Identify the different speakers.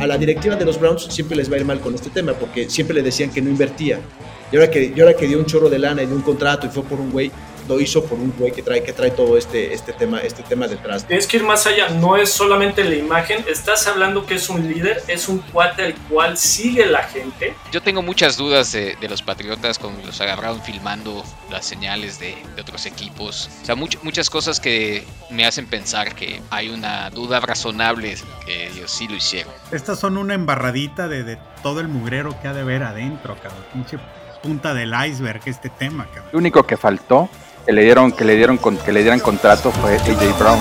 Speaker 1: a la directiva de los Browns siempre les va a ir mal con este tema, porque siempre le decían que no invertía. Y ahora que, y ahora que dio un chorro de lana y un contrato y fue por un güey, lo hizo por un güey que trae, que trae todo este, este, tema, este tema detrás.
Speaker 2: Tienes que ir más allá, no es solamente la imagen, estás hablando que es un líder, es un cuate al cual sigue la gente.
Speaker 3: Yo tengo muchas dudas de, los Patriotas cuando los agarraron filmando las señales de, otros equipos. O sea, muchas cosas que me hacen pensar que hay una duda razonable que ellos sí lo hicieron.
Speaker 4: Estas son una embarradita de, de todo el mugrero que ha de ver adentro, cabrón. Pinche punta del iceberg este tema, cabrón.
Speaker 5: Lo único que faltó que le dieron que le dieron que le dieran contrato fue AJ Brown.